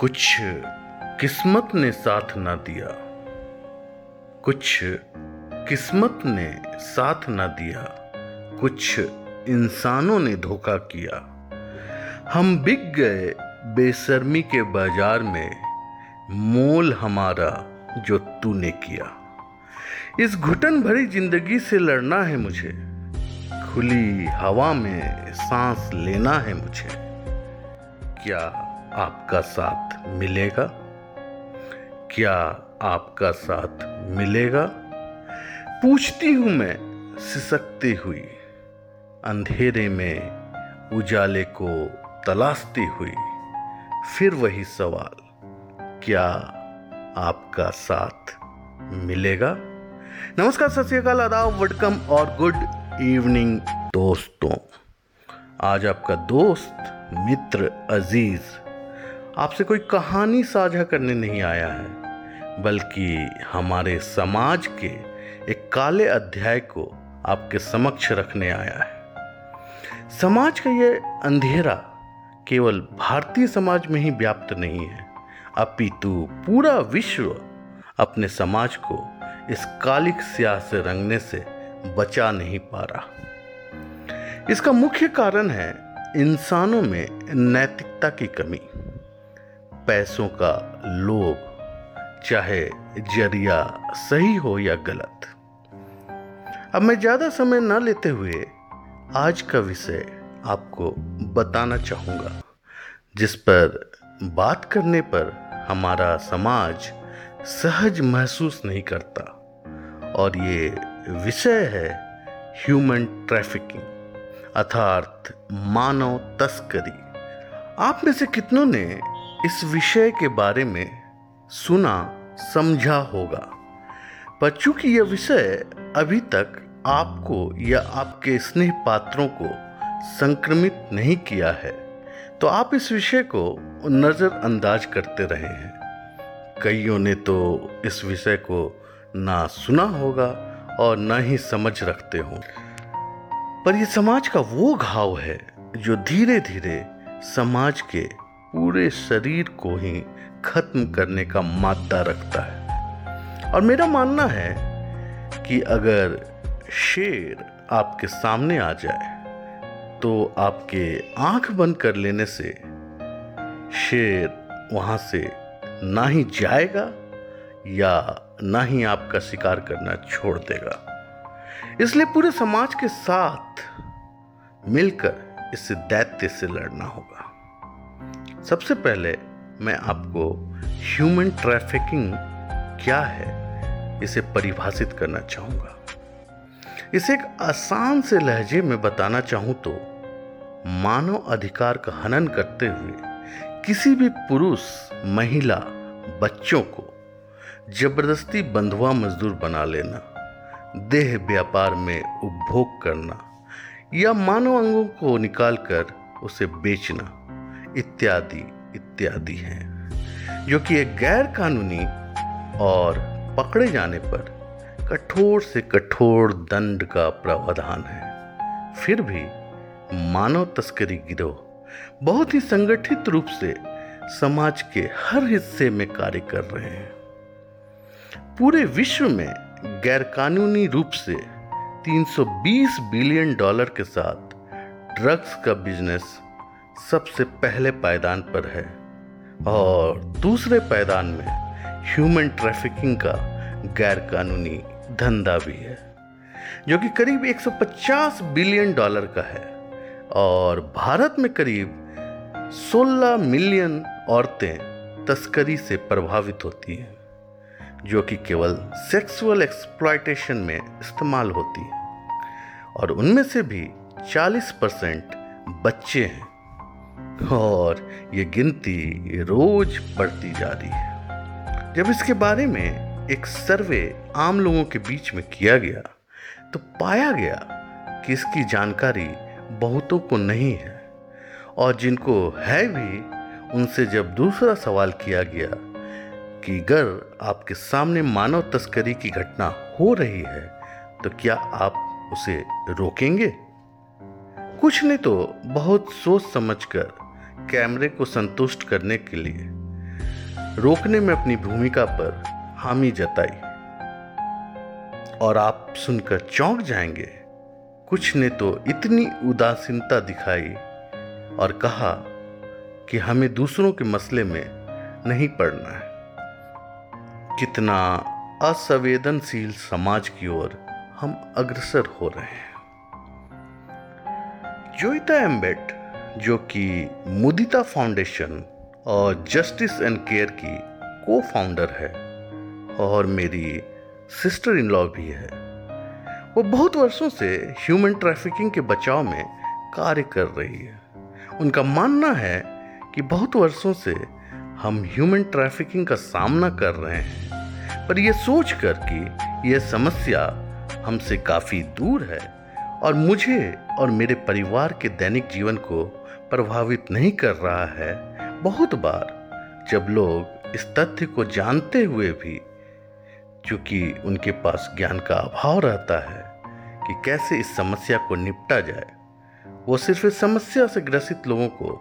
कुछ किस्मत ने साथ ना दिया। कुछ किस्मत ने साथ ना दिया। कुछ इंसानों ने धोखा किया। हम बिक गए बेशर्मी के बाज़ार में, मोल हमारा जो तूने किया। इस घुटन भरी ज़िंदगी से लड़ना है मुझे। खुली हवा में सांस लेना है मुझे। क्या आपका साथ मिलेगा? क्या आपका साथ मिलेगा? पूछती हूँ मैं, सिसकती हुई, अंधेरे में उजाले को तलाशती हुई, फिर वही सवाल, क्या आपका साथ मिलेगा? नमस्कार, सत श्रीकाल आदाब वेलकम और गुड इवनिंग दोस्तों। आज आपका दोस्त, मित्र अज़ीज़ आपसे कोई कहानी साझा करने नहीं आया है, बल्कि हमारे समाज के एक काले अध्याय को आपके समक्ष रखने आया है। समाज का ये अंधेरा केवल भारतीय समाज में ही व्याप्त नहीं है, अपितु पूरा विश्व अपने समाज को इस कालिक स्याह से रंगने से बचा नहीं पा रहा। इसका मुख्य कारण है इंसानों में नैतिकता की कमी। पैसों का लोभ, चाहे ज़रिया सही हो या गलत। अब मैं ज़्यादा समय ना लेते हुए आज का विषय आपको बताना चाहूँगा, जिस पर बात करने पर हमारा समाज सहज महसूस नहीं करता। और ये विषय है ह्यूमन ट्रैफिकिंग अर्थात मानव तस्करी। आप में से कितनों ने इस विषय के बारे में सुना, समझा होगा। पर चूँकि यह विषय अभी तक आपको या आपके स्नेह पात्रों को संक्रमित नहीं किया है तो आप इस विषय को नज़रअंदाज करते रहे हैं। कईयों ने तो इस विषय को ना सुना होगा और ना ही समझ रखते होंगे पर यह समाज का वो घाव है जो धीरे धीरे समाज के पूरे शरीर को ही खत्म करने का मादा रखता है। और मेरा मानना है कि अगर शेर आपके सामने आ जाए तो आपके आँख बंद कर लेने से शेर वहाँ से ना ही जाएगा या ना ही आपका शिकार करना छोड़ देगा। इसलिए पूरे समाज के साथ मिलकर इस दैत्य से लड़ना होगा। सबसे पहले मैं आपको ह्यूमन ट्रैफिकिंग क्या है, इसे परिभाषित करना चाहूँगा। इसे एक आसान से लहजे में बताना चाहूँ तो मानव अधिकार का हनन करते हुए किसी भी पुरुष, महिला, बच्चों को ज़बरदस्ती बंधुआ मजदूर बना लेना, देह व्यापार में उपभोग करना या मानव अंगों को निकालकर उसे बेचना इत्यादि इत्यादि हैं, जो कि एक गैर कानूनी और पकड़े जाने पर कठोर से कठोर दंड का प्रावधान है। फिर भी मानव तस्करी गिरोह बहुत ही संगठित रूप से समाज के हर हिस्से में कार्य कर रहे हैं। पूरे विश्व में गैरकानूनी रूप से 320 बिलियन डॉलर के साथ ड्रग्स का बिज़नेस सबसे पहले पायदान पर है और दूसरे पायदान में ह्यूमन ट्रैफिकिंग का गैरकानूनी धंधा भी है, जो कि करीब 150 बिलियन डॉलर का है और भारत में करीब 16 मिलियन औरतें तस्करी से प्रभावित होती हैं, जो कि केवल सेक्सुअल एक्सप्लॉयटेशन में इस्तेमाल होती है और उनमें से भी 40 परसेंट बच्चे हैं। और ये गिनती रोज बढ़ती जा रही है। जब इसके बारे में एक सर्वे आम लोगों के बीच में किया गया तो पाया गया कि इसकी जानकारी बहुतों को नहीं है और जिनको है भी, उनसे जब दूसरा सवाल किया गया कि, अगर आपके सामने मानव तस्करी की घटना हो रही है तो क्या आप उसे रोकेंगे? कुछ ने तो बहुत सोच समझकर कैमरे को संतुष्ट करने के लिए रोकने में अपनी भूमिका पर हामी जताई। और आप सुनकर चौंक जाएँगे। कुछ ने तो इतनी उदासीनता दिखाई और कहा कि हमें दूसरों के मसले में नहीं पड़ना है। कितना असंवेदनशील समाज की ओर हम अग्रसर हो रहे हैं। जोइता एम्बेट जो कि मुदिता फाउंडेशन और जस्टिस एंड केयर की को फाउंडर है और मेरी सिस्टर इन लॉ भी है। वो बहुत वर्षों से ह्यूमन ट्रैफिकिंग के बचाव में कार्य कर रही है। उनका मानना है कि बहुत वर्षों से हम ह्यूमन ट्रैफिकिंग का सामना कर रहे हैं, पर यह सोच कर कि यह समस्या हमसे काफ़ी दूर है और मुझे और मेरे परिवार के दैनिक जीवन को प्रभावित नहीं कर रहा है। बहुत बार जब लोग इस तथ्य को जानते हुए भी क्योंकि उनके पास ज्ञान का अभाव रहता है, कि कैसे इस समस्या को निपटा जाए, वो सिर्फ़ इस समस्या से ग्रसित लोगों को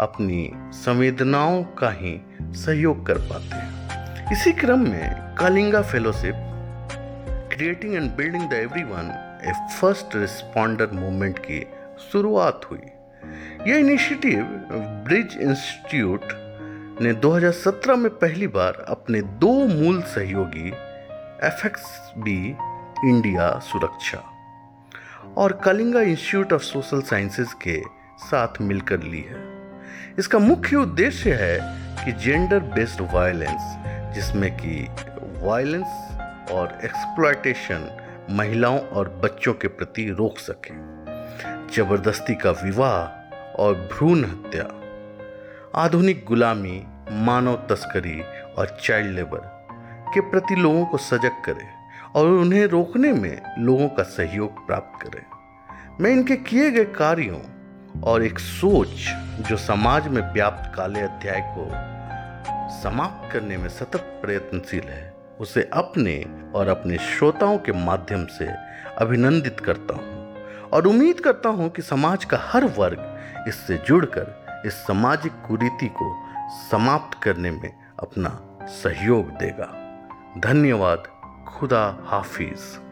अपनी संवेदनाओं का ही सहयोग कर पाते हैं। इसी क्रम में Kalinga fellowship creating and building the everyone a first responder movement की शुरुआत हुई। यह इनिशिएटिव ब्रिज इंस्टीट्यूट ने 2017 में पहली बार अपने दो मूल सहयोगी एफ़ बी इंडिया सुरक्षा और Kalinga institute of social sciences के साथ मिलकर ली है। इसका मुख्य उद्देश्य है कि जेंडर बेस्ड वायलेंस जिसमें कि वायलेंस और एक्सप्लॉयटेशन महिलाओं और बच्चों के प्रति रोक सके। ज़बरदस्ती का विवाह और भ्रूण हत्या। आधुनिक गुलामी, मानव तस्करी और चाइल्ड लेबर के प्रति लोगों को सजग करें और उन्हें रोकने में लोगों का सहयोग प्राप्त करें। मैं इनके किए गए कार्यों और एक सोच जो समाज में व्याप्त काले अध्याय को समाप्त करने में सतत प्रयत्नशील है, उसे अपने और अपने श्रोताओं के माध्यम से अभिनंदित करता हूँ। और उम्मीद करता हूँ कि समाज का हर वर्ग इससे जुड़कर इस सामाजिक कुरीति को समाप्त करने में अपना सहयोग देगा। धन्यवाद, खुदा हाफिज़।